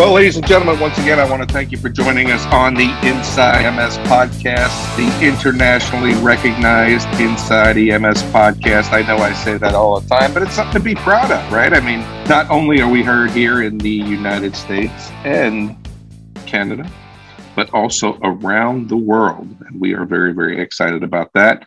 Well, ladies and gentlemen, once again, I want to thank you for joining us on the Inside EMS podcast, the internationally recognized Inside EMS podcast. I know I say that all the time, but it's something to be proud of, right? I mean, not only are we heard here in the United States and Canada, but also around the world. And we are very, very excited about that.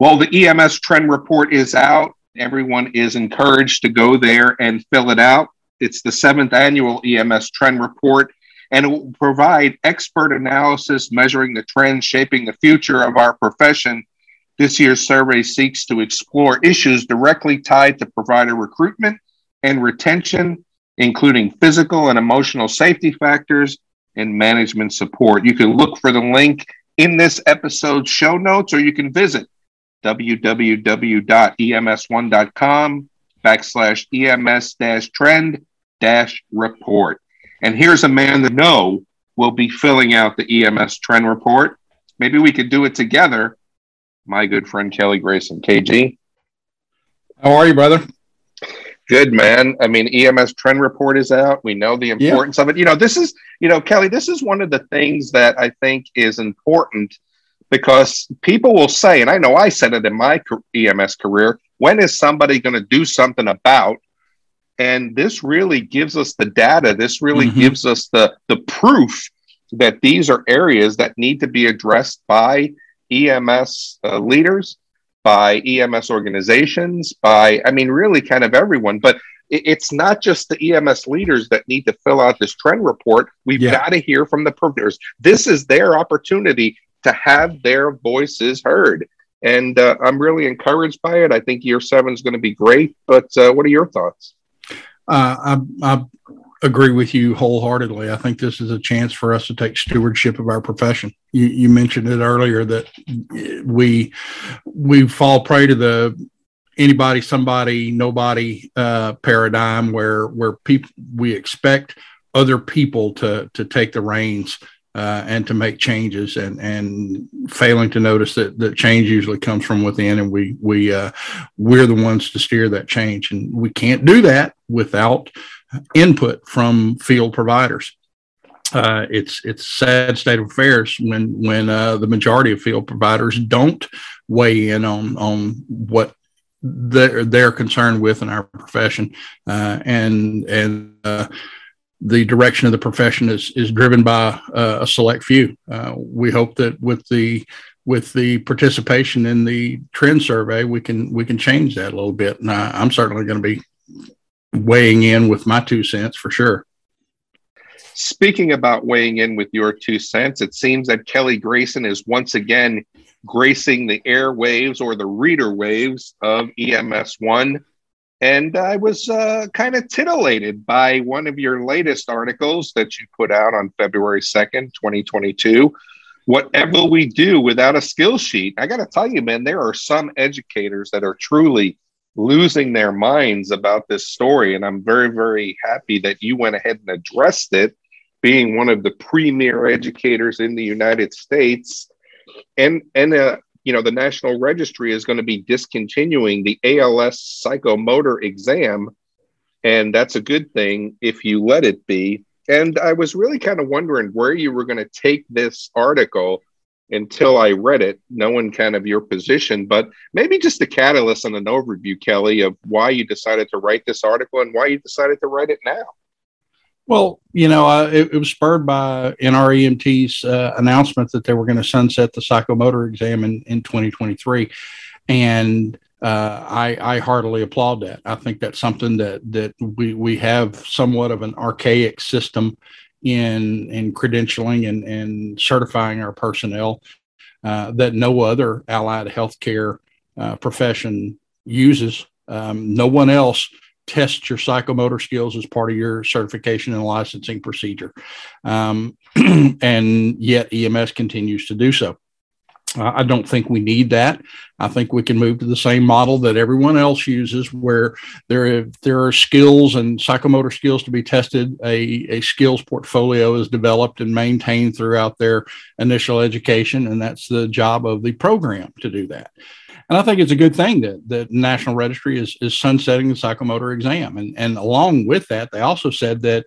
Well, the EMS trend report is out. Everyone is encouraged to go there and fill it out. It's the seventh annual EMS trend report, and it will provide expert analysis measuring the trends shaping the future of our profession. This year's survey seeks to explore issues directly tied to provider recruitment and retention, including physical and emotional safety factors and management support. You can look for the link in this episode's show notes, or you can visit www.ems1.com backslash ems dash trend dash report. And here's a man that know will be filling out the EMS trend report. Maybe we could do it together. My good friend Kelly Grayson, KG. How are you, brother? Good man. I mean, EMS trend report is out. We know the importance yeah. of it. You know, this is, you know, Kelly, this is one of the things that I think is important because people will say, and I know I said it in my EMS career, when is somebody going to do something about and this really gives us the data. This really mm-hmm. gives us the the proof that these are areas that need to be addressed by ems uh, leaders by ems organizations by i mean really kind of everyone. But it, it's not just the ems leaders that need to fill out this trend report. We've yeah. got to hear from the providers this is their opportunity to have their voices heard. And uh, i'm really encouraged by it. I think year seven is going to be great. But uh, what are your thoughts uh, I, I agree with you wholeheartedly. I think this is a chance for us to take stewardship of our profession. You, you mentioned it earlier that we we fall prey to the anybody, somebody, nobody uh, paradigm where where people we expect other people to to take the reins uh, and to make changes and and failing to notice that that change usually comes from within and we we uh, we're the ones to steer that change and we can't do that without input from field providers. Uh, it's it's sad state of affairs when when uh, the majority of field providers don't weigh in on on what they're they're concerned with in our profession uh, and and uh, the direction of the profession is is driven by uh, a select few. Uh, we hope that with the with the participation in the trend survey, we can we can change that a little bit. And I, I'm certainly going to be weighing in with my two cents for sure. Speaking about weighing in with your two cents, it seems that Kelly Grayson is once again gracing the airwaves or the reader waves of EMS One and I was uh, kind of titillated by one of your latest articles that you put out on February 2nd, 2022. Whatever we do without a skill sheet, I got to tell you, man, there are some educators that are truly losing their minds about this story. And I'm very, very happy that you went ahead and addressed it, being one of the premier educators in the United States. And, and uh, you know, the National Registry is going to be discontinuing the ALS psychomotor exam. And that's a good thing if you let it be. And I was really kind of wondering where you were going to take this article until I read it, knowing kind of your position, but maybe just a catalyst and an overview, Kelly, of why you decided to write this article and why you decided to write it now. Well, you know, uh, it, it, was spurred by NREMT's uh, announcement that they were going to sunset the psychomotor exam in, in 2023. And uh, I, I, heartily applaud that. I think that's something that that we we have somewhat of an archaic system in in credentialing and, and certifying our personnel uh, that no other allied healthcare uh, profession uses. Um, no one else test your psychomotor skills as part of your certification and licensing procedure. Um, and yet EMS continues to do so. I don't think we need that. I think we can move to the same model that everyone else uses, where there there are skills and psychomotor skills to be tested. A, a skills portfolio is developed and maintained throughout their initial education, and that's the job of the program to do that. And I think it's a good thing that the National Registry is, is sunsetting the psychomotor exam. And, and along with that, they also said that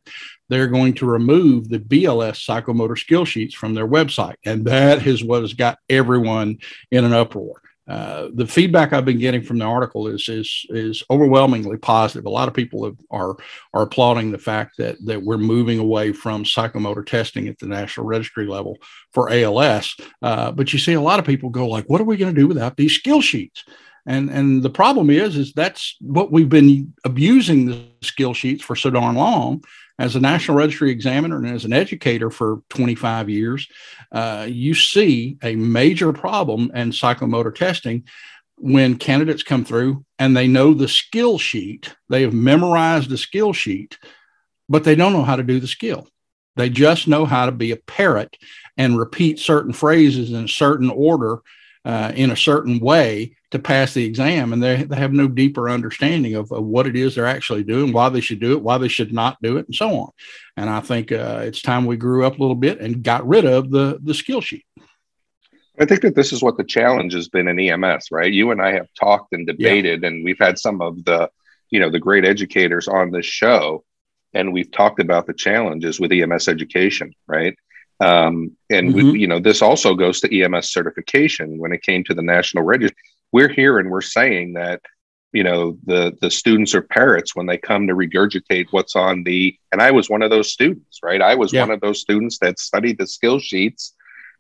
they're going to remove the BLS psychomotor skill sheets from their website. And that is what has got everyone in an uproar. Uh, the feedback I've been getting from the article is is is overwhelmingly positive. A lot of people have, are are applauding the fact that that we're moving away from psychomotor testing at the national registry level for ALS. Uh, but you see, a lot of people go like, "What are we going to do without these skill sheets?" And and the problem is is that's what we've been abusing the skill sheets for so darn long as a national registry examiner and as an educator for 25 years, uh, you see a major problem in psychomotor testing when candidates come through and they know the skill sheet, they have memorized the skill sheet, but they don't know how to do the skill. They just know how to be a parrot and repeat certain phrases in a certain order uh, in a certain way to pass the exam and they, they have no deeper understanding of, of, what it is they're actually doing why they should do it why they should not do it and so on. And i think uh, it's time we grew up a little bit and got rid of the the skill sheet. I think that this is what the challenge has been in ems right? You and i have talked and debated yeah. and we've had some of the you know the great educators on this show and we've talked about the challenges with ems education right um, and mm-hmm. we, you know this also goes to ems certification. When it came to the national register we're here and we're saying that you know the the students are parrots when they come to regurgitate what's on the and i was one of those students right? I was yeah. one of those students that studied the skill sheets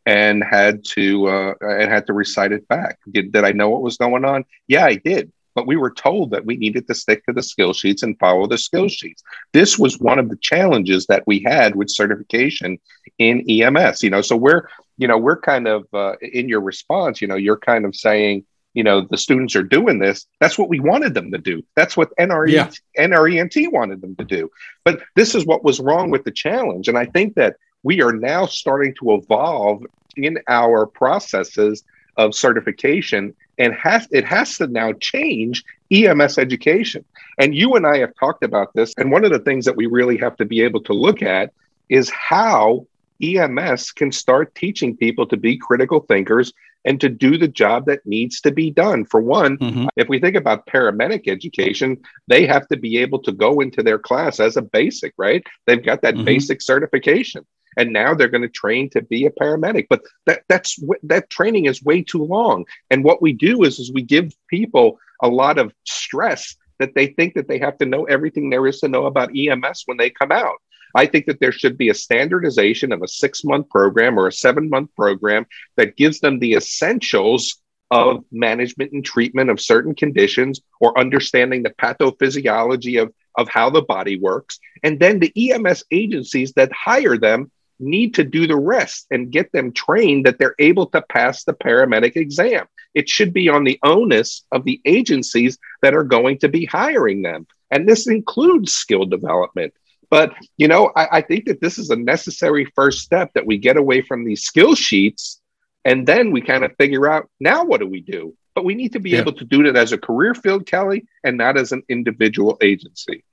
and had to uh, and had to recite it back. Did, did i know what was going on? Yeah i did but we were told that we needed to stick to the skill sheets and follow the skill sheets. This was one of the challenges that we had with certification in ems you know so we're you know we're kind of uh, in your response you know you're kind of saying you know the students are doing this. That's what we wanted them to do. That's what NRE, yeah. NREMT wanted them to do. But this is what was wrong with the challenge. And i think that we are now starting to evolve in our processes of certification and has it has to now change ems education and you and i have talked about this and one of the things that we really have to be able to look at is how EMS can start teaching people to be critical thinkers and to do the job that needs to be done. For one, mm-hmm. if we think about paramedic education, they have to be able to go into their class as a basic, right? They've got that mm-hmm. basic certification. And now they're going to train to be a paramedic, but that that's that training is way too long. And what we do is, is we give people a lot of stress that they think that they have to know everything there is to know about EMS when they come out. I think that there should be a standardization of a six month program or a seven month program that gives them the essentials of management and treatment of certain conditions or understanding the pathophysiology of, of how the body works. And then the EMS agencies that hire them need to do the rest and get them trained that they're able to pass the paramedic exam. It should be on the onus of the agencies that are going to be hiring them. And this includes skill development. But, you know, I, I think that this is a necessary first step that we get away from these skill sheets and then we kind of figure out now what do we do? But we need to be yeah. able to do it as a career field, Kelly, and not as an individual agency.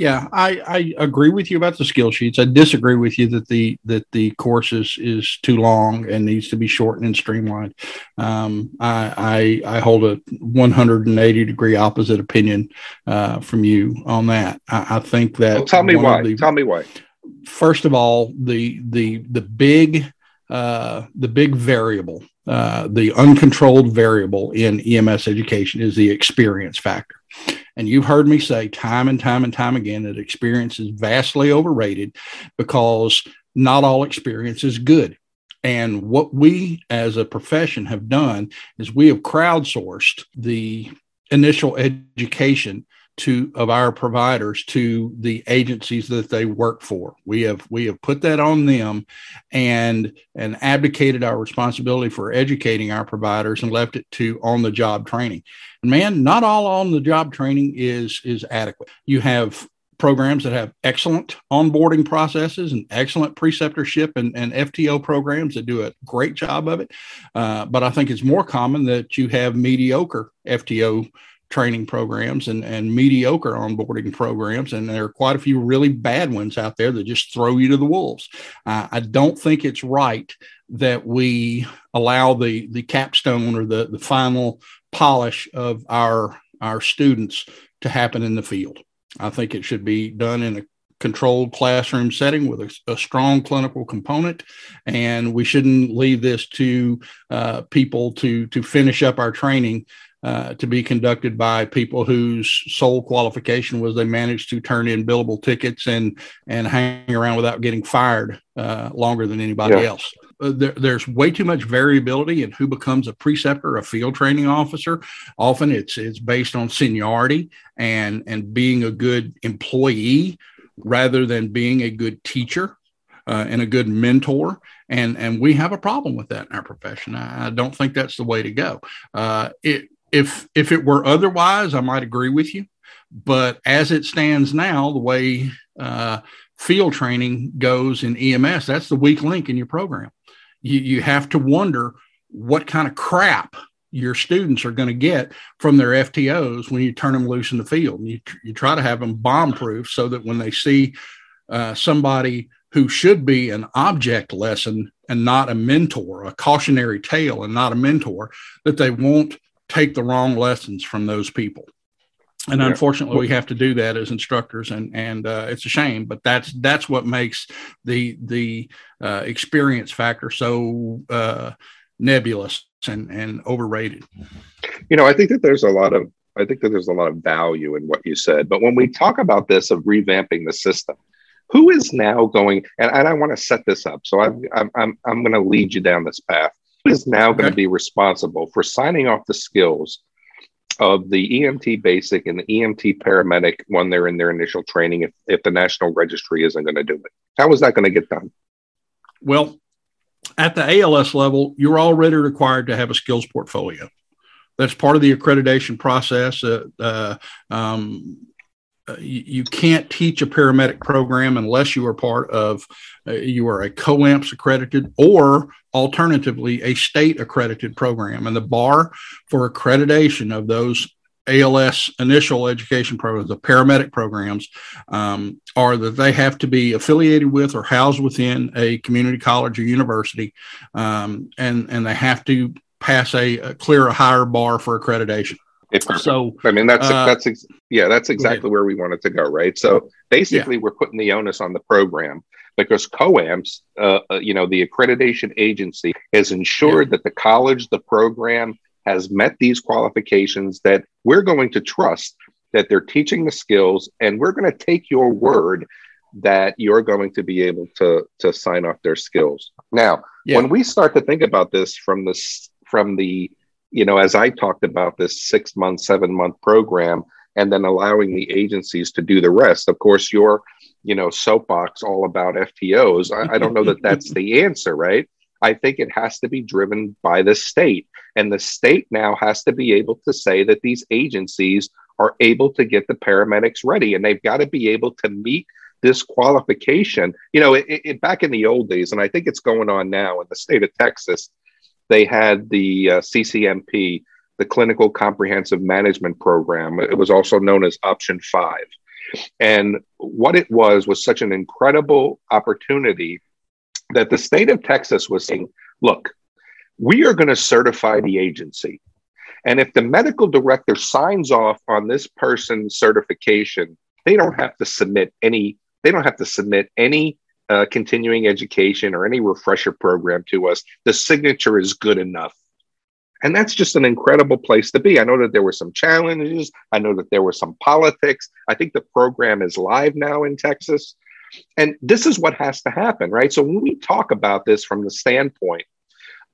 Yeah, I, I agree with you about the skill sheets. I disagree with you that the that the course is, is too long and needs to be shortened and streamlined. Um, I, I, I hold a 180 degree opposite opinion uh, from you on that. I, I think that. Well, tell me why. The, tell me why. First of all, the the the big uh, the big variable, uh, the uncontrolled variable in EMS education is the experience factor. And you've heard me say time and time and time again that experience is vastly overrated because not all experience is good. And what we as a profession have done is we have crowdsourced the initial education to of our providers to the agencies that they work for. We have we have put that on them and and abdicated our responsibility for educating our providers and left it to on the job training. And man, not all on the job training is is adequate. You have programs that have excellent onboarding processes and excellent preceptorship and, and FTO programs that do a great job of it. Uh, but I think it's more common that you have mediocre FTO training programs and, and mediocre onboarding programs. And there are quite a few really bad ones out there that just throw you to the wolves. Uh, I don't think it's right that we allow the the capstone or the the final polish of our our students to happen in the field. I think it should be done in a controlled classroom setting with a, a strong clinical component, and we shouldn't leave this to uh, people to to finish up our training uh, to be conducted by people whose sole qualification was they managed to turn in billable tickets and and hang around without getting fired uh, longer than anybody yeah. else. Uh, there, there's way too much variability in who becomes a preceptor, a field training officer. Often it's it's based on seniority and and being a good employee rather than being a good teacher uh, and a good mentor. And and we have a problem with that in our profession. I, I don't think that's the way to go. Uh, it if if it were otherwise, I might agree with you. But as it stands now, the way uh, field training goes in EMS, that's the weak link in your program. You, you have to wonder what kind of crap your students are going to get from their FTOs when you turn them loose in the field. You, you try to have them bomb proof so that when they see uh, somebody who should be an object lesson and not a mentor, a cautionary tale and not a mentor, that they won't take the wrong lessons from those people. And yeah. unfortunately, we have to do that as instructors, and and uh, it's a shame. But that's that's what makes the the uh, experience factor so uh, nebulous and and overrated. You know, I think that there's a lot of I think that there's a lot of value in what you said. But when we talk about this of revamping the system, who is now going? And, and I want to set this up, so I'm I'm I'm, I'm going to lead you down this path is now going to be responsible for signing off the skills of the EMT basic and the EMT paramedic when they're in their initial training if, if the National Registry isn't going to do it? How is that going to get done? Well, at the ALS level, you're already required to have a skills portfolio. That's part of the accreditation process. Uh, uh, um, you, you, can't teach a paramedic program unless you are part of uh, you are a CoAEMSP accredited or alternatively a state accredited program and the bar for accreditation of those ALS initial education programs, the paramedic programs, um, are that they have to be affiliated with or housed within a community college or university, um, and and they have to pass a, a clear a higher bar for accreditation. So I mean that's uh, that's ex- yeah that's exactly where we wanted to go right. So basically, yeah. we're putting the onus on the program because CoAEMSP, uh, uh, you know, the accreditation agency has ensured yeah. that the college, the program has met these qualifications that we're going to trust that they're teaching the skills and we're going to take your word that you're going to be able to to sign off their skills. Now, yeah. when we start to think about this from this from the you know, as I talked about this six month, seven month program, and then allowing the agencies to do the rest. Of course, your, you know, soapbox all about FTOs. I, I don't know that that's the answer, right? I think it has to be driven by the state. And the state now has to be able to say that these agencies are able to get the paramedics ready and they've got to be able to meet this qualification. You know, it, it, back in the old days, and I think it's going on now in the state of Texas, they had the uh, CCMP, the Clinical Comprehensive Management Program. It was also known as Option 5. And what it was was such an incredible opportunity that the state of Texas was saying, look, we are going to certify the agency. And if the medical director signs off on this person's certification, they don't have to submit any, they don't have to submit any uh, continuing education or any refresher program to us, the signature is good enough. And that's just an incredible place to be. I know that there were some challenges. I know that there were some politics. I think the program is live now in Texas. And this is what has to happen, right? So when we talk about this from the standpoint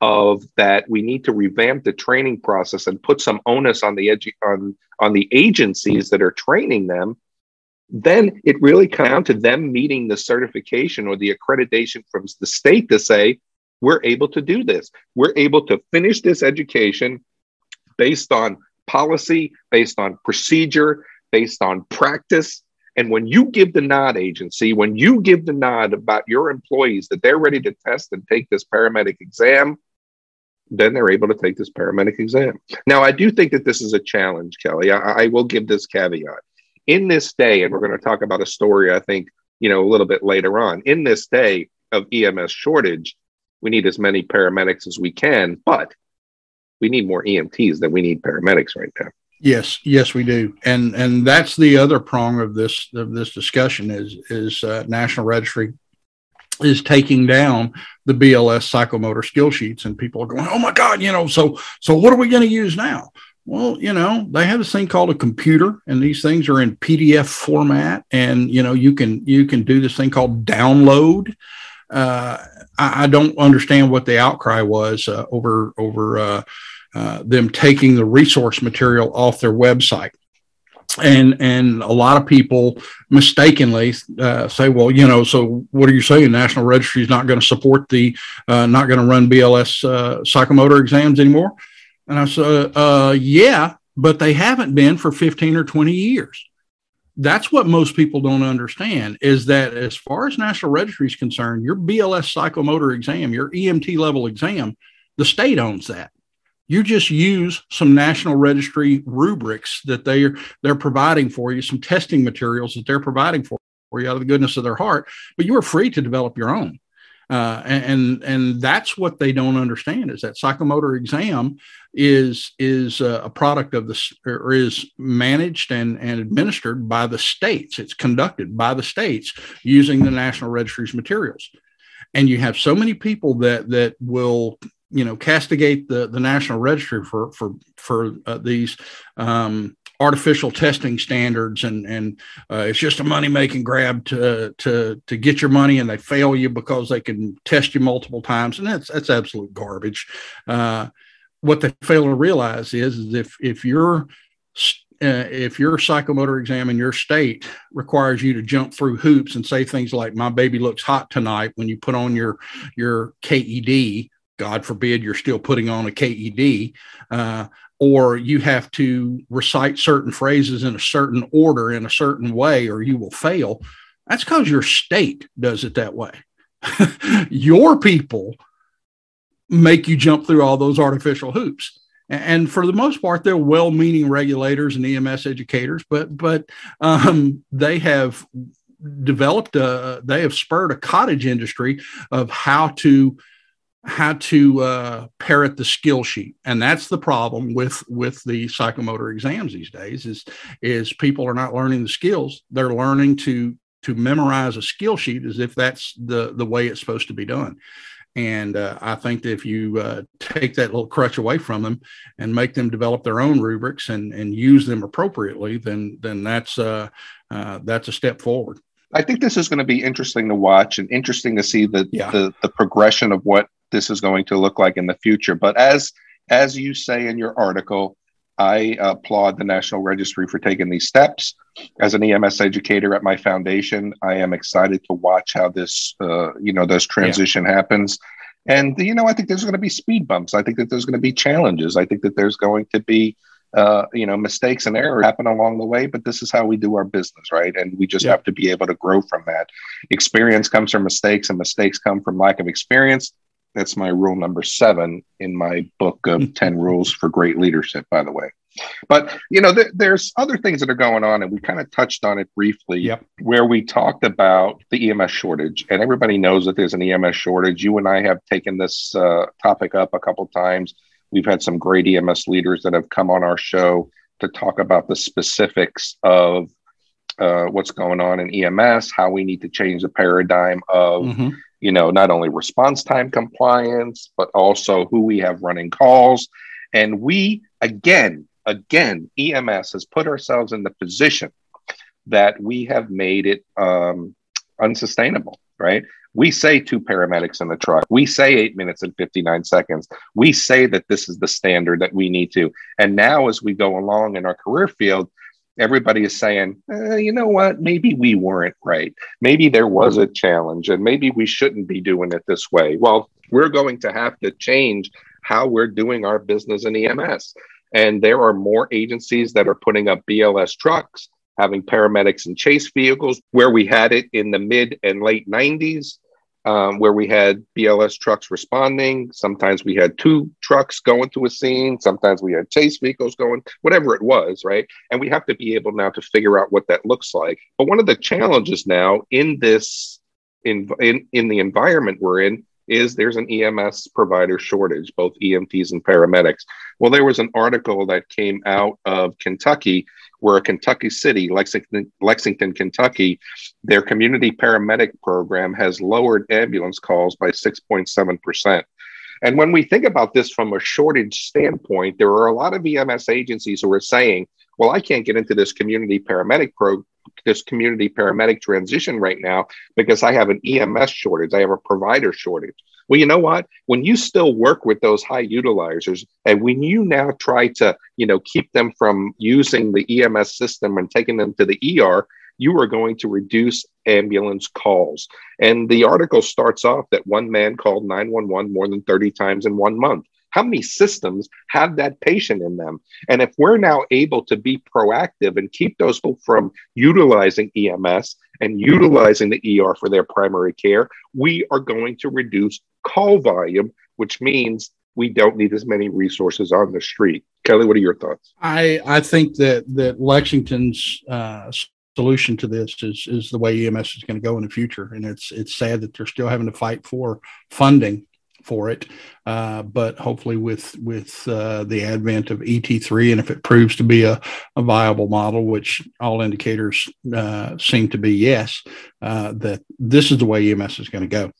of that we need to revamp the training process and put some onus on the edu- on on the agencies that are training them then it really comes down to them meeting the certification or the accreditation from the state to say, we're able to do this. We're able to finish this education based on policy, based on procedure, based on practice. And when you give the nod, agency, when you give the nod about your employees that they're ready to test and take this paramedic exam, then they're able to take this paramedic exam. Now, I do think that this is a challenge, Kelly. I, I will give this caveat in this day, and we're going to talk about a story, I think, you know, a little bit later on, in this day of EMS shortage, we need as many paramedics as we can, but we need more EMTs than we need paramedics right now. Yes, yes, we do, and and that's the other prong of this of this discussion is is uh, National Registry is taking down the BLS psychomotor skill sheets, and people are going, "Oh my God!" You know, so so what are we going to use now? Well, you know, they have this thing called a computer, and these things are in PDF format, and you know, you can you can do this thing called download. Uh, I, I, don't understand what the outcry was uh, over over uh, uh, them taking the resource material off their website and and a lot of people mistakenly uh, say, well, you know, so what are you saying? National Registry is not going to support the, uh, not going to run BLS uh, psychomotor exams anymore. And I said, uh, yeah, but they haven't been for 15 or 20 years. That's what most people don't understand is that as far as National Registry is concerned, your BLS psychomotor exam, your EMT level exam, the state owns that you just use some national registry rubrics that they're they're providing for you some testing materials that they're providing for, for you out of the goodness of their heart but you are free to develop your own uh, and and that's what they don't understand is that psychomotor exam is is a product of the or is managed and and administered by the states. It's conducted by the states using the national registry's materials. And you have so many people that that will you know castigate the the national registry for for for uh, these um, artificial testing standards and and uh, it's just a money making grab to to to get your money and they fail you because they can test you multiple times and that's that's absolute garbage. Uh, what they fail to realize is, is if if your uh, if your psychomotor exam in your state requires you to jump through hoops and say things like "my baby looks hot tonight" when you put on your your KED, God forbid you're still putting on a KED, uh, or you have to recite certain phrases in a certain order in a certain way, or you will fail. That's because your state does it that way. your people make you jump through all those artificial hoops. And for the most part, they're well-meaning regulators and EMS educators, but but um, they have developed a they have spurred a cottage industry of how to how to uh, parrot the skill sheet and that's the problem with with the psychomotor exams these days is is people are not learning the skills they're learning to to memorize a skill sheet as if that's the the way it's supposed to be done and uh, I think that if you uh, take that little crutch away from them and make them develop their own rubrics and, and use them appropriately, then then that's uh, uh that's a step forward. I think this is going to be interesting to watch and interesting to see the, yeah. the the progression of what this is going to look like in the future. But as as you say in your article, I applaud the National Registry for taking these steps. As an EMS educator at my foundation, I am excited to watch how this, uh, you know, this transition yeah. happens. And you know, I think there's going to be speed bumps. I think that there's going to be challenges. I think that there's going to be, uh, you know, mistakes and errors happen along the way. But this is how we do our business, right? And we just yeah. have to be able to grow from that. Experience comes from mistakes, and mistakes come from lack of experience. That's my rule number seven in my book of 10 rules for great leadership, by the way. But, you know, th- there's other things that are going on, and we kind of touched on it briefly, yep. where we talked about the EMS shortage. And everybody knows that there's an EMS shortage. You and I have taken this uh, topic up a couple times. We've had some great EMS leaders that have come on our show to talk about the specifics of uh, what's going on in EMS, how we need to change the paradigm of mm-hmm you know, not only response time compliance, but also who we have running calls. And we, again, again, EMS has put ourselves in the position that we have made it um, unsustainable, right? We say two paramedics in the truck. We say eight minutes and 59 seconds. We say that this is the standard that we need to. And now, as we go along in our career field, everybody is saying, eh, you know what, maybe we weren't right. Maybe there was a challenge and maybe we shouldn't be doing it this way. Well, we're going to have to change how we're doing our business in EMS. And there are more agencies that are putting up BLS trucks, having paramedics and chase vehicles, where we had it in the mid and late 90s um, where we had BLS trucks responding. Sometimes we had two trucks going to a scene. Sometimes we had chase vehicles going, whatever it was, right? And we have to be able now to figure out what that looks like. But one of the challenges now in this in in, in the environment we're in is there's an EMS provider shortage, both EMTs and paramedics. Well, there was an article that came out of Kentucky where a Kentucky city, Lexington, Lexington, Kentucky, their community paramedic program has lowered ambulance calls by 6.7%. And when we think about this from a shortage standpoint, there are a lot of EMS agencies who are saying, well, I can't get into this community paramedic pro this community paramedic transition right now because I have an EMS shortage. I have a provider shortage. Well, you know what? When you still work with those high utilizers, and when you now try to, you know, keep them from using the EMS system and taking them to the ER, you are going to reduce ambulance calls. And the article starts off that one man called 911 more than 30 times in one month. How many systems have that patient in them? And if we're now able to be proactive and keep those people from utilizing EMS and utilizing the ER for their primary care, we are going to reduce call volume, which means we don't need as many resources on the street. Kelly, what are your thoughts? I, I think that that Lexington's uh, solution to this is is the way EMS is going to go in the future, and it's it's sad that they're still having to fight for funding for it. Uh, but hopefully, with with uh, the advent of ET3, and if it proves to be a, a viable model, which all indicators uh, seem to be yes, uh, that this is the way EMS is going to go.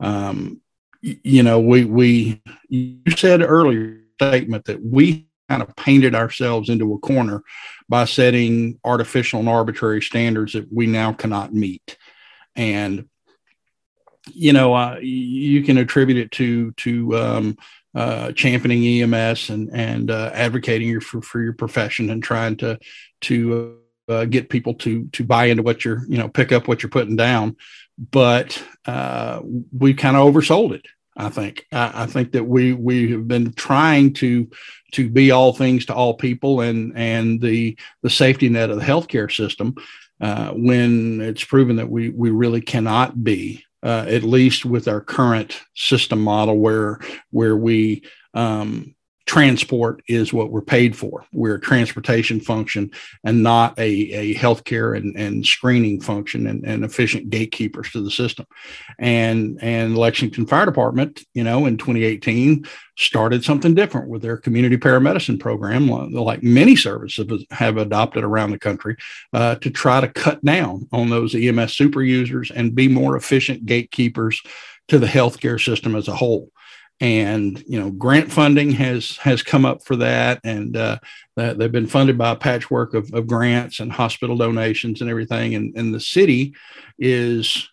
Um, you know, we we you said earlier statement that we kind of painted ourselves into a corner by setting artificial and arbitrary standards that we now cannot meet. And you know, uh, you can attribute it to to um, uh, championing EMS and and uh, advocating your, for for your profession and trying to to uh, get people to to buy into what you're you know pick up what you're putting down. But uh, we kind of oversold it. I think I, I, think that we we have been trying to to be all things to all people and and the the safety net of the healthcare system uh, when it's proven that we we really cannot be uh, at least with our current system model where where we um, transport is what we're paid for. We're a transportation function and not a, a healthcare and, and screening function and, and efficient gatekeepers to the system. And and Lexington Fire Department, you know, in 2018 started something different with their community paramedicine program, like many services have adopted around the country, uh, to try to cut down on those EMS super users and be more efficient gatekeepers to the healthcare system as a whole and you know grant funding has has come up for that. And uh, they've been funded by a patchwork of, of grants and hospital donations and everything. And, and the city is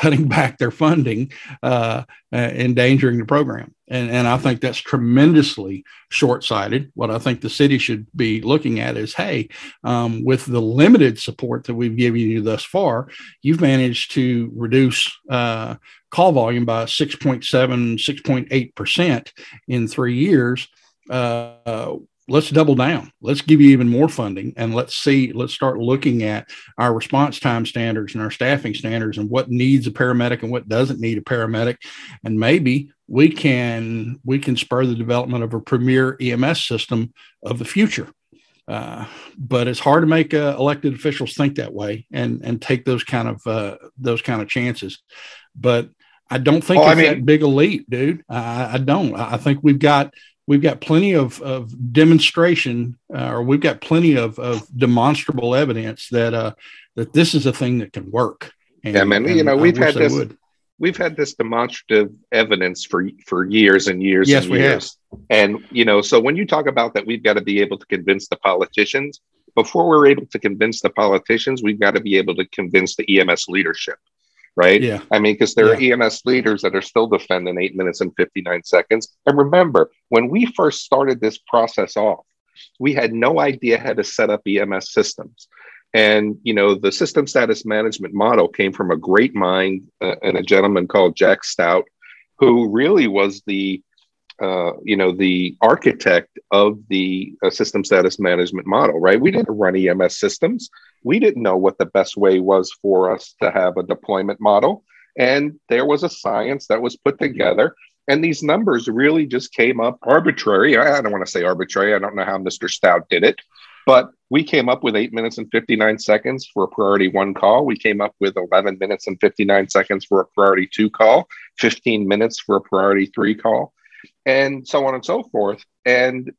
cutting back their funding, uh, uh, endangering the program. And, and I think that's tremendously short sighted. What I think the city should be looking at is hey, um, with the limited support that we've given you thus far, you've managed to reduce uh, call volume by 6.7, 6.8% in three years. Uh, let's double down. Let's give you even more funding and let's see, let's start looking at our response time standards and our staffing standards and what needs a paramedic and what doesn't need a paramedic. And maybe we can we can spur the development of a premier EMS system of the future. Uh, but it's hard to make uh, elected officials think that way and and take those kind of uh, those kind of chances. But I don't think well, it's I mean, that big a leap, dude. I, I don't. I think we've got we've got plenty of, of demonstration uh, or we've got plenty of, of demonstrable evidence that uh, that this is a thing that can work. And, yeah, man. You know, we've had this would. we've had this demonstrative evidence for for years and years. Yes, and we years. have. And you know, so when you talk about that, we've got to be able to convince the politicians. Before we're able to convince the politicians, we've got to be able to convince the EMS leadership right? Yeah. I mean, because there yeah. are EMS leaders that are still defending eight minutes and 59 seconds. And remember, when we first started this process off, we had no idea how to set up EMS systems. And, you know, the system status management model came from a great mind uh, and a gentleman called Jack Stout, who really was the uh, you know, the architect of the uh, system status management model, right? We didn't run EMS systems. We didn't know what the best way was for us to have a deployment model. And there was a science that was put together. And these numbers really just came up arbitrary. I don't want to say arbitrary. I don't know how Mr. Stout did it, But we came up with eight minutes and 59 seconds for a priority one call. We came up with 11 minutes and 59 seconds for a priority two call, 15 minutes for a priority three call, and so on and so forth. And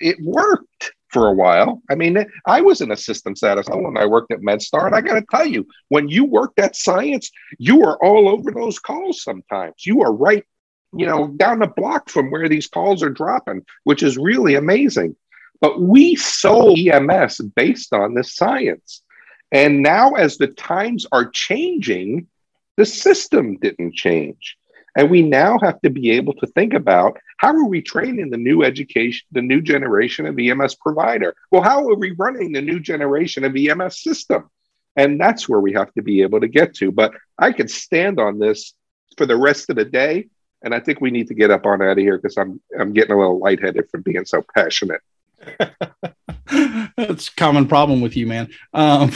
it worked for a while. I mean, I was in a system status when I worked at MedStar, and I got to tell you, when you worked at Science, you are all over those calls. Sometimes you are right, you know, down the block from where these calls are dropping, which is really amazing. But we sold EMS based on this science, and now as the times are changing, the system didn't change. And we now have to be able to think about how are we training the new education, the new generation of EMS provider? Well, how are we running the new generation of EMS system? And that's where we have to be able to get to. But I could stand on this for the rest of the day. And I think we need to get up on out of here because I'm I'm getting a little lightheaded from being so passionate. That's a common problem with you, man. Um,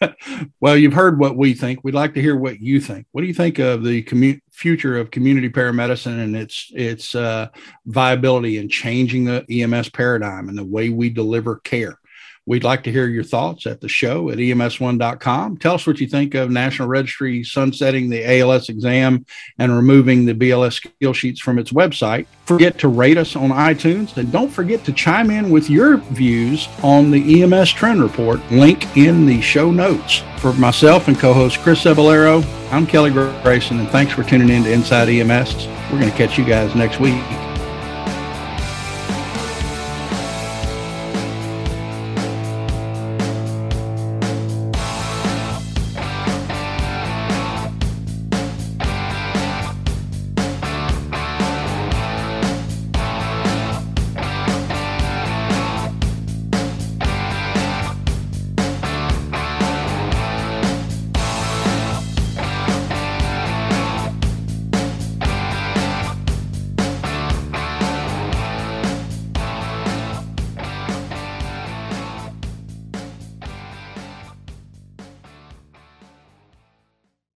well, you've heard what we think. We'd like to hear what you think. What do you think of the commu- future of community paramedicine and its its uh, viability in changing the EMS paradigm and the way we deliver care? We'd like to hear your thoughts at the show at ems1.com. Tell us what you think of National Registry sunsetting the ALS exam and removing the BLS skill sheets from its website. Forget to rate us on iTunes and don't forget to chime in with your views on the EMS Trend Report, link in the show notes. For myself and co host Chris Cebollero, I'm Kelly Grayson, and thanks for tuning in to Inside EMS. We're going to catch you guys next week.